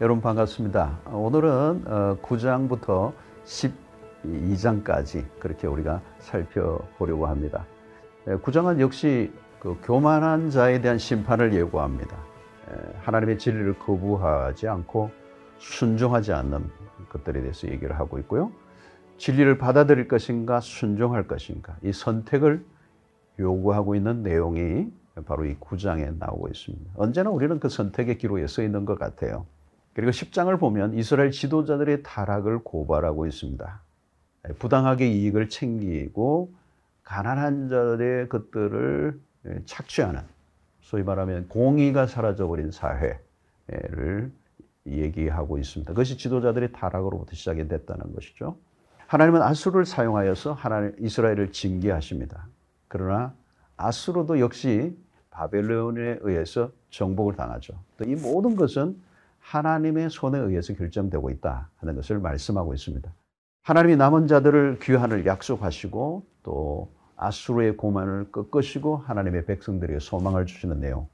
여러분 반갑습니다. 오늘은 9장부터 12장까지 그렇게 우리가 살펴보려고 합니다. 9장은 역시 그 교만한 자에 대한 심판을 예고합니다. 하나님의 진리를 거부하지 않고 순종하지 않는 것들에 대해서 얘기를 하고 있고요. 진리를 받아들일 것인가 순종할 것인가 이 선택을 요구하고 있는 내용이 바로 이 9장에 나오고 있습니다. 언제나 우리는 그 선택의 기로에 서 있는 것 같아요. 그리고 10장을 보면 이스라엘 지도자들의 타락을 고발하고 있습니다. 부당하게 이익을 챙기고 가난한 자들의 것들을 착취하는 소위 말하면 공의가 사라져버린 사회를 얘기하고 있습니다. 그것이 지도자들의 타락으로부터 시작이 됐다는 것이죠. 하나님은 아수르를 사용하여서 하나님 이스라엘을 징계하십니다. 그러나 아수르도 역시 바벨론에 의해서 정복을 당하죠. 이 모든 것은 하나님의 손에 의해서 결정되고 있다 하는 것을 말씀하고 있습니다. 하나님이 남은 자들을 귀환을 약속하시고 또 아수르의 고만을 꺾으시고 하나님의 백성들에게 소망을 주시는 내용.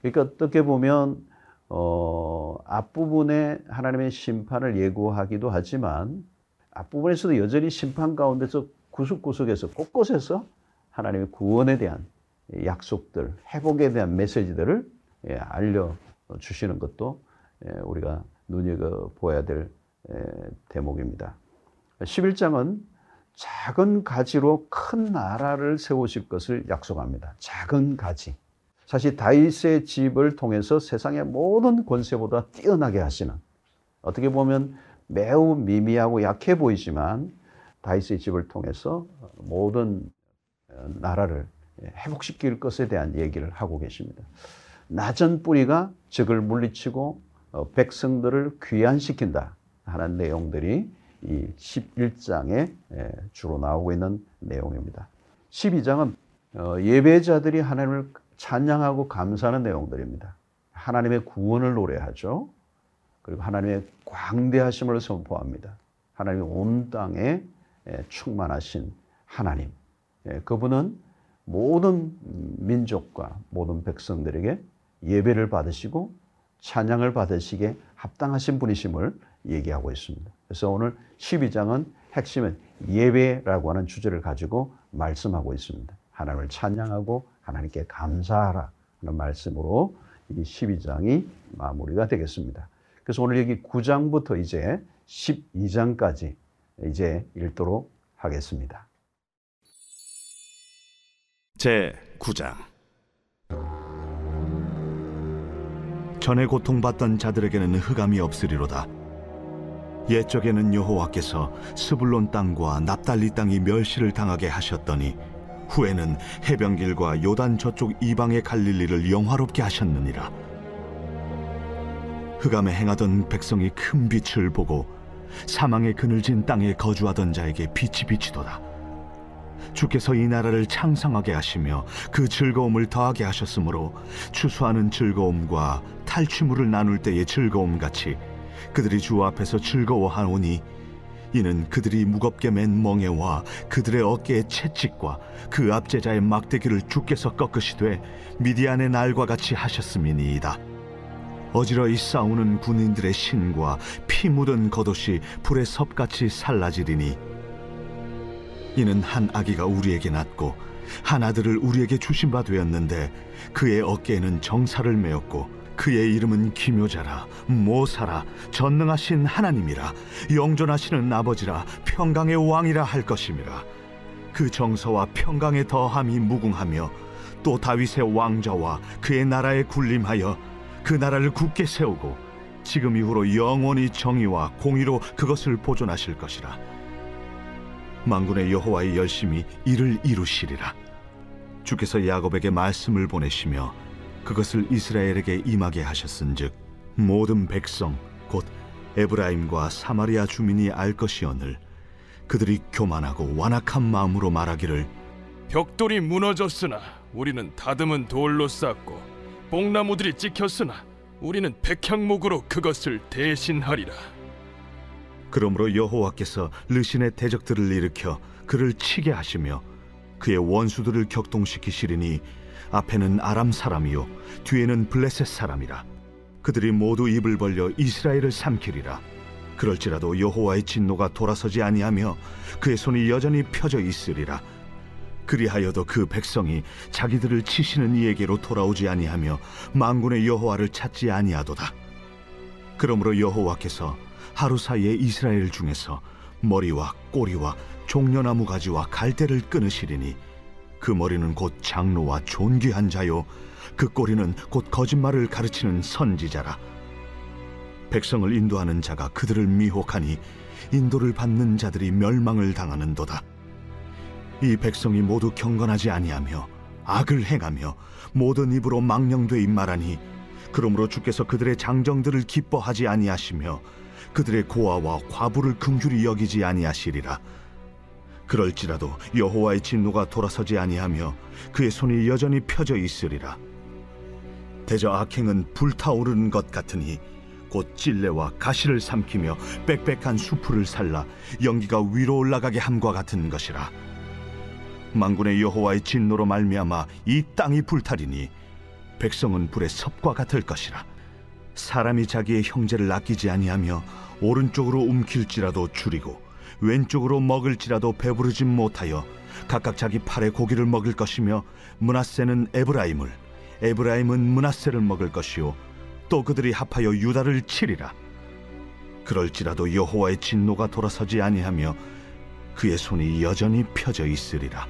그러니까 어떻게 보면 어, 앞부분에 하나님의 심판을 예고하기도 하지만 앞부분에서도 여전히 심판 가운데서 구석구석에서 곳곳에서 하나님의 구원에 대한 약속들, 회복에 대한 메시지들을 예, 알려 주시는 것도 예, 우리가 눈여겨보아야 될 예, 대목입니다. 11장은 작은 가지로 큰 나라를 세우실 것을 약속합니다. 작은 가지. 사실 다윗의 집을 통해서 세상의 모든 권세보다 뛰어나게 하시는 어떻게 보면 매우 미미하고 약해 보이지만 다윗의 집을 통해서 모든 나라를 회복시킬 것에 대한 얘기를 하고 계십니다. 낮은 뿌리가 적을 물리치고 어, 백성들을 귀환시킨다 하는 내용들이 이 11장에 주로 나오고 있는 내용입니다. 12장은 어, 예배자들이 하나님을 찬양하고 감사하는 내용들입니다. 하나님의 구원을 노래하죠. 그리고 하나님의 광대하심을 선포합니다. 하나님의 온 땅에 충만하신 하나님. 그분은 모든 민족과 모든 백성들에게 예배를 받으시고 찬양을 받으시기에 합당하신 분이심을 얘기하고 있습니다. 그래서 오늘 12장은 핵심은 예배라고 하는 주제를 가지고 말씀하고 있습니다. 하나님을 찬양하고 하나님께 감사하라 하는 말씀으로 이 12장이 마무리가 되겠습니다. 그래서 오늘 여기 9장부터 이제 12장까지 이제 읽도록 하겠습니다. 제 9장 전에 고통받던 자들에게는 흑암이 없으리로다. 옛적에는 여호와께서 스불론 땅과 납달리 땅이 멸시를 당하게 하셨더니 후에는 해변길과 요단 저쪽 이방의 갈릴리를 영화롭게 하셨느니라. 흑암에 행하던 백성이 큰 빛을 보고 사망의 그늘진 땅에 거주하던 자에게 빛이 비치도다 주께서 이 나라를 창성하게 하시며 그 즐거움을 더하게 하셨으므로 추수하는 즐거움과 탈취물을 나눌 때의 즐거움 같이 그들이 주 앞에서 즐거워하오니 이는 그들이 무겁게 맨 멍에와 그들의 어깨의 채찍과 그 압제자의 막대기를 주께서 꺾으시되 미디안의 날과 같이 하셨음이니이다. 어지러이 싸우는 군인들의 신과 피 묻은 겉옷이 불의 섭같이 살라지리니 이는 한 아기가 우리에게 낳고 한 아들을 우리에게 주신 바 되었는데 그의 어깨에는 정사를 메었고 그의 이름은 기묘자라 모사라 전능하신 하나님이라 영존하시는 아버지라 평강의 왕이라 할 것임이라. 그 정서와 평강의 더함이 무궁하며 또 다윗의 왕자와 그의 나라에 군림하여 그 나라를 굳게 세우고 지금 이후로 영원히 정의와 공의로 그것을 보존하실 것이라 망군의 여호와의 열심히 이를 이루시리라. 주께서 야곱에게 말씀을 보내시며 그것을 이스라엘에게 임하게 하셨은즉 모든 백성 곧 에브라임과 사마리아 주민이 알 것이오늘 그들이 교만하고 완악한 마음으로 말하기를 벽돌이 무너졌으나 우리는 다듬은 돌로 쌓고 뽕나무들이 찍혔으나 우리는 백향목으로 그것을 대신하리라. 그러므로 여호와께서 르신의 대적들을 일으켜 그를 치게 하시며 그의 원수들을 격동시키시리니 앞에는 아람 사람이요 뒤에는 블레셋 사람이라. 그들이 모두 입을 벌려 이스라엘을 삼키리라. 그럴지라도 여호와의 진노가 돌아서지 아니하며 그의 손이 여전히 펴져 있으리라. 그리하여도 그 백성이 자기들을 치시는 이에게로 돌아오지 아니하며 만군의 여호와를 찾지 아니하도다. 그러므로 여호와께서 하루 사이에 이스라엘 중에서 머리와 꼬리와 종려나무 가지와 갈대를 끊으시리니 그 머리는 곧 장로와 존귀한 자요. 그 꼬리는 곧 거짓말을 가르치는 선지자라. 백성을 인도하는 자가 그들을 미혹하니 인도를 받는 자들이 멸망을 당하는도다. 이 백성이 모두 경건하지 아니하며 악을 행하며 모든 입으로 망령되이 말하니 그러므로 주께서 그들의 장정들을 기뻐하지 아니하시며 그들의 고아와 과부를 긍휼히 여기지 아니하시리라. 그럴지라도 여호와의 진노가 돌아서지 아니하며 그의 손이 여전히 펴져 있으리라. 대저 악행은 불타오르는 것 같으니 곧 찔레와 가시를 삼키며 빽빽한 수풀을 살라 연기가 위로 올라가게 함과 같은 것이라. 만군의 여호와의 진노로 말미암아 이 땅이 불타리니 백성은 불의 섭과 같을 것이라 사람이 자기의 형제를 아끼지 아니하며 오른쪽으로 움킬지라도 줄이고 왼쪽으로 먹을지라도 배부르지 못하여 각각 자기 팔에 고기를 먹을 것이며 문하세는 에브라임을 에브라임은 문하세를 먹을 것이요 또 그들이 합하여 유다를 치리라. 그럴지라도 여호와의 진노가 돌아서지 아니하며 그의 손이 여전히 펴져 있으리라.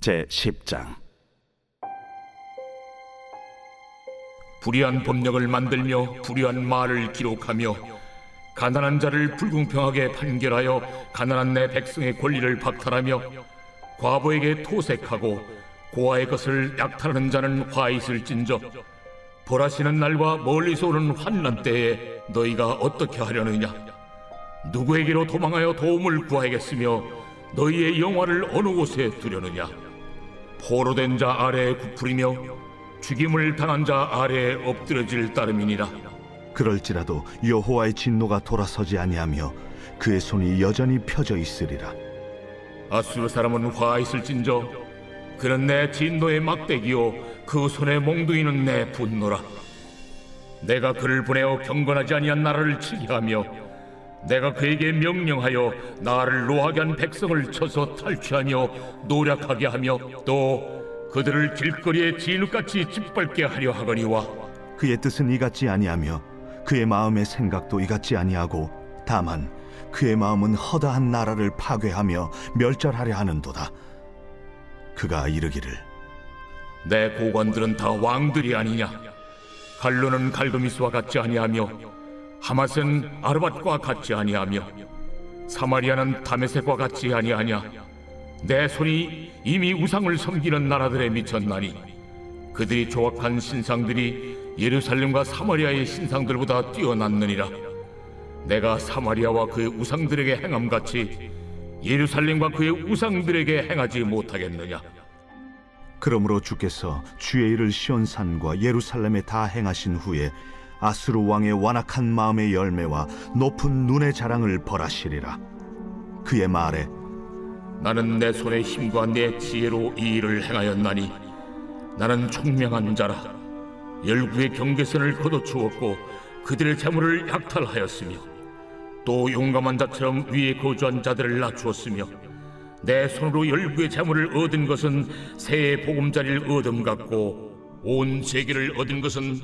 제 10장 불의한 법령을 만들며 불의한 말을 기록하며 가난한 자를 불공평하게 판결하여 가난한 내 백성의 권리를 박탈하며 과부에게 토색하고 고아의 것을 약탈하는 자는 화 있을진저. 벌하시는 날과 멀리서 오는 환난 때에 너희가 어떻게 하려느냐? 누구에게로 도망하여 도움을 구하겠으며 너희의 영화를 어느 곳에 두려느냐? 포로된 자 아래에 굽으리며 죽임을 당한 자 아래에 엎드려질 따름이니라. 그럴지라도 여호와의 진노가 돌아서지 아니하며 그의 손이 여전히 펴져 있으리라. 아수르 사람은 화 있을진저 그는 내 진노의 막대기요 그 손에 몽둥이는 내 분노라. 내가 그를 보내어 경건하지 아니한 나라를 치게 하며 내가 그에게 명령하여 나를 노하게 한 백성을 쳐서 탈취하며 노력하게 하며 또 그들을 길거리에 진흙같이 짓밟게 하려 하거니와 그의 뜻은 이같지 아니하며 그의 마음의 생각도 이같지 아니하고 다만 그의 마음은 허다한 나라를 파괴하며 멸절하려 하는도다. 그가 이르기를 내 고관들은 다 왕들이 아니냐? 갈루는 갈그미스와 같지 아니하며 하맛은 아르밧과 같지 아니하며 사마리아는 다메섹과 같지 아니하냐 내 손이 이미 우상을 섬기는 나라들에 미쳤나니 그들이 조각한 신상들이 예루살렘과 사마리아의 신상들보다 뛰어났느니라. 내가 사마리아와 그의 우상들에게 행함같이 예루살렘과 그의 우상들에게 행하지 못하겠느냐? 그러므로 주께서 주의 일을 시온산과 예루살렘에 다 행하신 후에 아수르 왕의 완악한 마음의 열매와 높은 눈의 자랑을 벌하시리라. 그의 말에 나는 내 손의 힘과 내 지혜로 이 일을 행하였나니 나는 총명한 자라 열국의 경계선을 걷어주었고 그들의 재물을 약탈하였으며 또 용감한 자처럼 위에 거주한 자들을 낮추었으며 내 손으로 열국의 재물을 얻은 것은 새의 보금자리를 얻음 같고 온 세계를 얻은 것은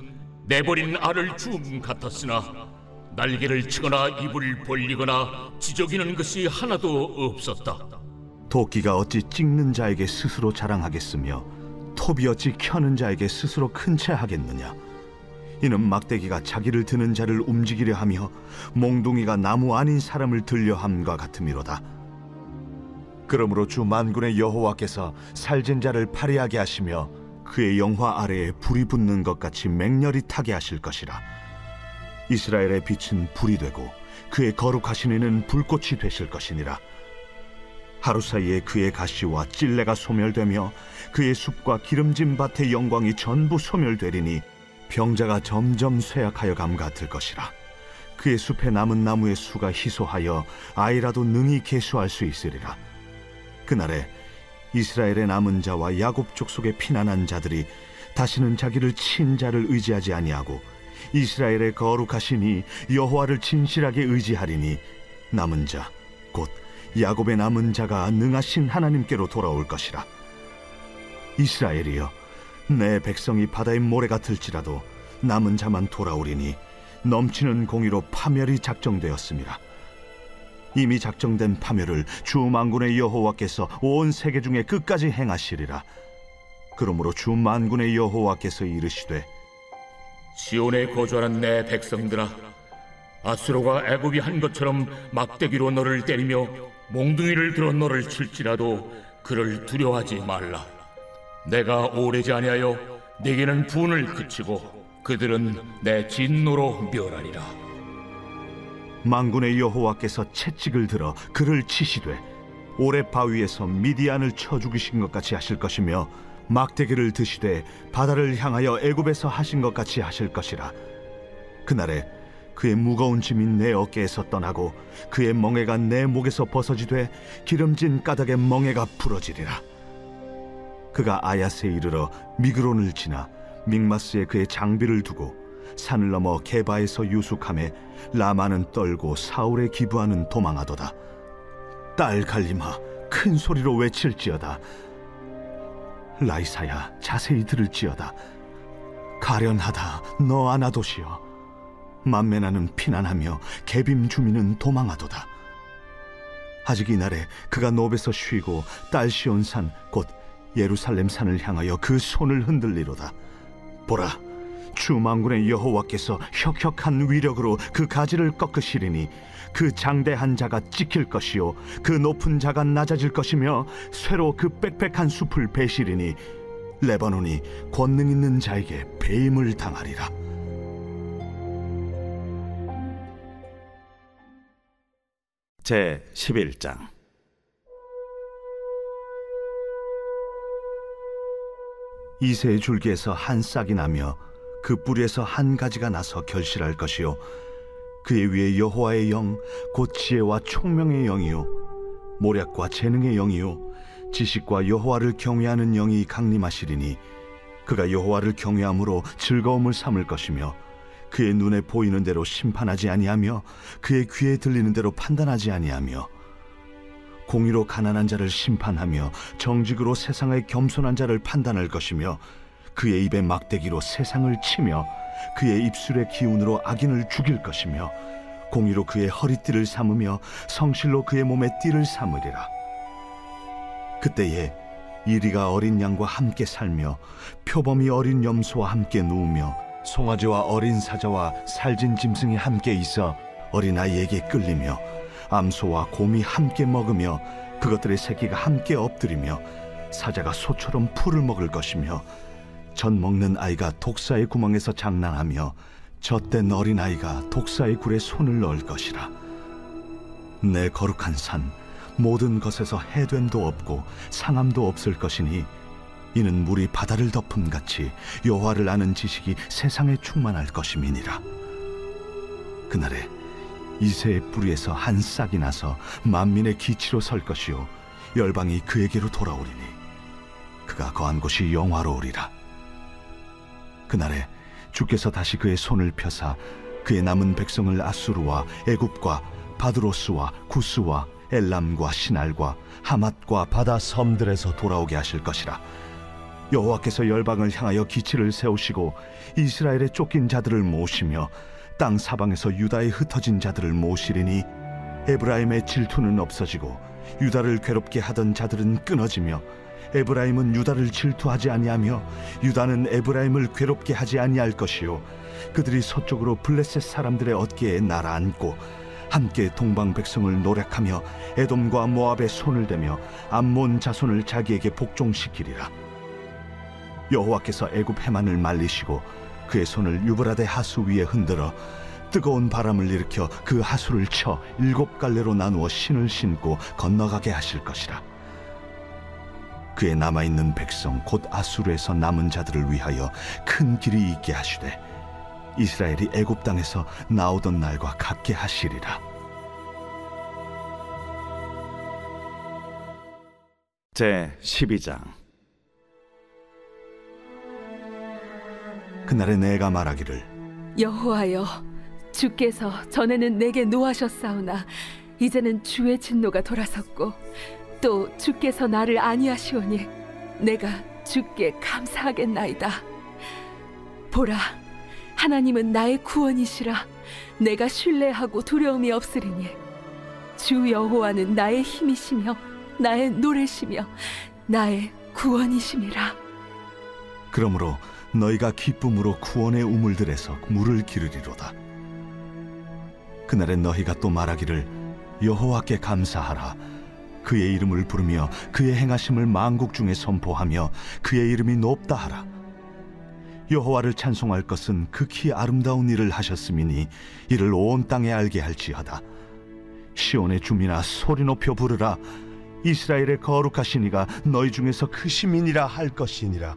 내버린 알을 주음 같았으나 날개를 치거나 입을 벌리거나 지저귀는 것이 하나도 없었다. 도끼가 어찌 찍는 자에게 스스로 자랑하겠으며 톱이 어찌 켜는 자에게 스스로 큰 채 하겠느냐? 이는 막대기가 자기를 드는 자를 움직이려 하며 몽둥이가 나무 아닌 사람을 들려 함과 같음이로다. 그러므로 주 만군의 여호와께서 살진 자를 파리하게 하시며 그의 영화 아래에 불이 붙는 것 같이 맹렬히 타게 하실 것이라. 이스라엘의 빛은 불이 되고 그의 거룩하신 이는 불꽃이 되실 것이니라 하루 사이에 그의 가시와 찔레가 소멸되며 그의 숲과 기름진 밭의 영광이 전부 소멸되리니 병자가 점점 쇠약하여 감 같을 것이라. 그의 숲에 남은 나무의 수가 희소하여 아이라도 능히 계수할 수 있으리라. 그날에 이스라엘의 남은 자와 야곱 족속에 피난한 자들이 다시는 자기를 친 자를 의지하지 아니하고 이스라엘의 거룩하시니 여호와를 진실하게 의지하리니 남은 자곧 야곱의 남은 자가 능하신 하나님께로 돌아올 것이라. 이스라엘이여 내 백성이 바다의 모래 같을지라도 남은 자만 돌아오리니 넘치는 공의로 파멸이 작정되었습니다. 이미 작정된 파멸을 주 만군의 여호와께서 온 세계 중에 끝까지 행하시리라. 그러므로 주 만군의 여호와께서 이르시되 시온에 거주하는 내 백성들아 아수로가 애굽이 한 것처럼 막대기로 너를 때리며 몽둥이를 들어 너를 칠지라도 그를 두려워하지 말라. 내가 오래지 아니하여 내게는 분을 그치고 그들은 내 진노로 멸하리라. 만군의 여호와께서 채찍을 들어 그를 치시되 오래 바위에서 미디안을 쳐 죽이신 것 같이 하실 것이며 막대기를 드시되 바다를 향하여 애굽에서 하신 것 같이 하실 것이라. 그날에 그의 무거운 짐이 내 어깨에서 떠나고 그의 멍에가 내 목에서 벗어지되 기름진 까닭의 멍에가 부러지리라. 그가 아야스에 이르러 미그론을 지나 믹마스에 그의 장비를 두고 산을 넘어 게바에서 유숙함에 라마는 떨고 사울의 기부하는 도망하도다. 딸 갈림아 큰 소리로 외칠지어다. 라이사야 자세히 들을지어다. 가련하다 너 아나도시여 만메나는 피난하며 개빔 주민은 도망하도다. 아직 이날에 그가 노베서 쉬고 딸 시온산 곧 예루살렘 산을 향하여 그 손을 흔들리로다. 보라 주 만군의 여호와께서 혁혁한 위력으로 그 가지를 꺾으시리니 그 장대한 자가 찍힐 것이요 그 높은 자가 낮아질 것이며 쇠로 그 빽빽한 숲을 베시리니 레바논이 권능 있는 자에게 배임을 당하리라 제 11장. 이새의 줄기에서 한 싹이 나며 그 뿌리에서 한 가지가 나서 결실할 것이요. 그의 위에 여호와의 영 곧 지혜와 총명의 영이요. 모략과 재능의 영이요. 지식과 여호와를 경외하는 영이 강림하시리니 그가 여호와를 경외함으로 즐거움을 삼을 것이며 그의 눈에 보이는 대로 심판하지 아니하며 그의 귀에 들리는 대로 판단하지 아니하며 공의로 가난한 자를 심판하며 정직으로 세상의 겸손한 자를 판단할 것이며 그의 입에 막대기로 세상을 치며 그의 입술의 기운으로 악인을 죽일 것이며 공의로 그의 허리띠를 삼으며 성실로 그의 몸에 띠를 삼으리라. 그때에 이리가 어린 양과 함께 살며 표범이 어린 염소와 함께 누우며 송아지와 어린 사자와 살진 짐승이 함께 있어 어린아이에게 끌리며 암소와 곰이 함께 먹으며 그것들의 새끼가 함께 엎드리며 사자가 소처럼 풀을 먹을 것이며 젖 먹는 아이가 독사의 구멍에서 장난하며 젖된 어린 아이가 독사의 굴에 손을 넣을 것이라. 내 거룩한 산 모든 것에서 해됨도 없고 상함도 없을 것이니 이는 물이 바다를 덮음 같이 여호와를 아는 지식이 세상에 충만할 것임이니라. 그날에 이새의 뿌리에서 한 싹이 나서 만민의 기치로 설 것이요 열방이 그에게로 돌아오리니 그가 거한 곳이 영화로우리라. 그날에 주께서 다시 그의 손을 펴사 그의 남은 백성을 아수르와 애굽과 바드로스와 구스와 엘람과 시날과 하맛과 바다 섬들에서 돌아오게 하실 것이라 여호와께서 열방을 향하여 기치를 세우시고 이스라엘의 쫓긴 자들을 모시며 땅 사방에서 유다에 흩어진 자들을 모시리니 에브라임의 질투는 없어지고 유다를 괴롭게 하던 자들은 끊어지며 에브라임은 유다를 질투하지 아니하며 유다는 에브라임을 괴롭게 하지 아니할 것이요 그들이 서쪽으로 블레셋 사람들의 어깨에 날아앉고 함께 동방 백성을 노력하며 에돔과 모압의 손을 대며 암몬 자손을 자기에게 복종시키리라 여호와께서 애굽 해만을 말리시고 그의 손을 유브라데 하수 위에 흔들어 뜨거운 바람을 일으켜 그 하수를 쳐 일곱 갈래로 나누어 신을 신고 건너가게 하실 것이라. 그의 남아있는 백성 곧 아수르에서 남은 자들을 위하여 큰 길이 있게 하시되 이스라엘이 애굽 땅에서 나오던 날과 같게 하시리라. 제 12장 그날에 내가 말하기를 여호와여 주께서 전에는 내게 노하셨사오나 이제는 주의 진노가 돌아섰고 또 주께서 나를 아니하시오니 내가 주께 감사하겠나이다. 보라 하나님은 나의 구원이시라. 내가 신뢰하고 두려움이 없으리니 주 여호와는 나의 힘이시며 나의 노래시며 나의 구원이심이라. 그러므로 너희가 기쁨으로 구원의 우물들에서 물을 기르리로다. 그날에 너희가 또 말하기를 여호와께 감사하라. 그의 이름을 부르며 그의 행하심을 만국 중에 선포하며 그의 이름이 높다 하라. 여호와를 찬송할 것은 극히 아름다운 일을 하셨음이니 이를 온 땅에 알게 할지어다. 시온의 주민아 소리 높여 부르라. 이스라엘의 거룩하신 이가 너희 중에서 크심이니라 할 것이니라.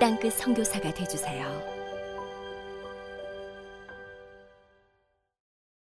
땅끝 선교사가 되주세요.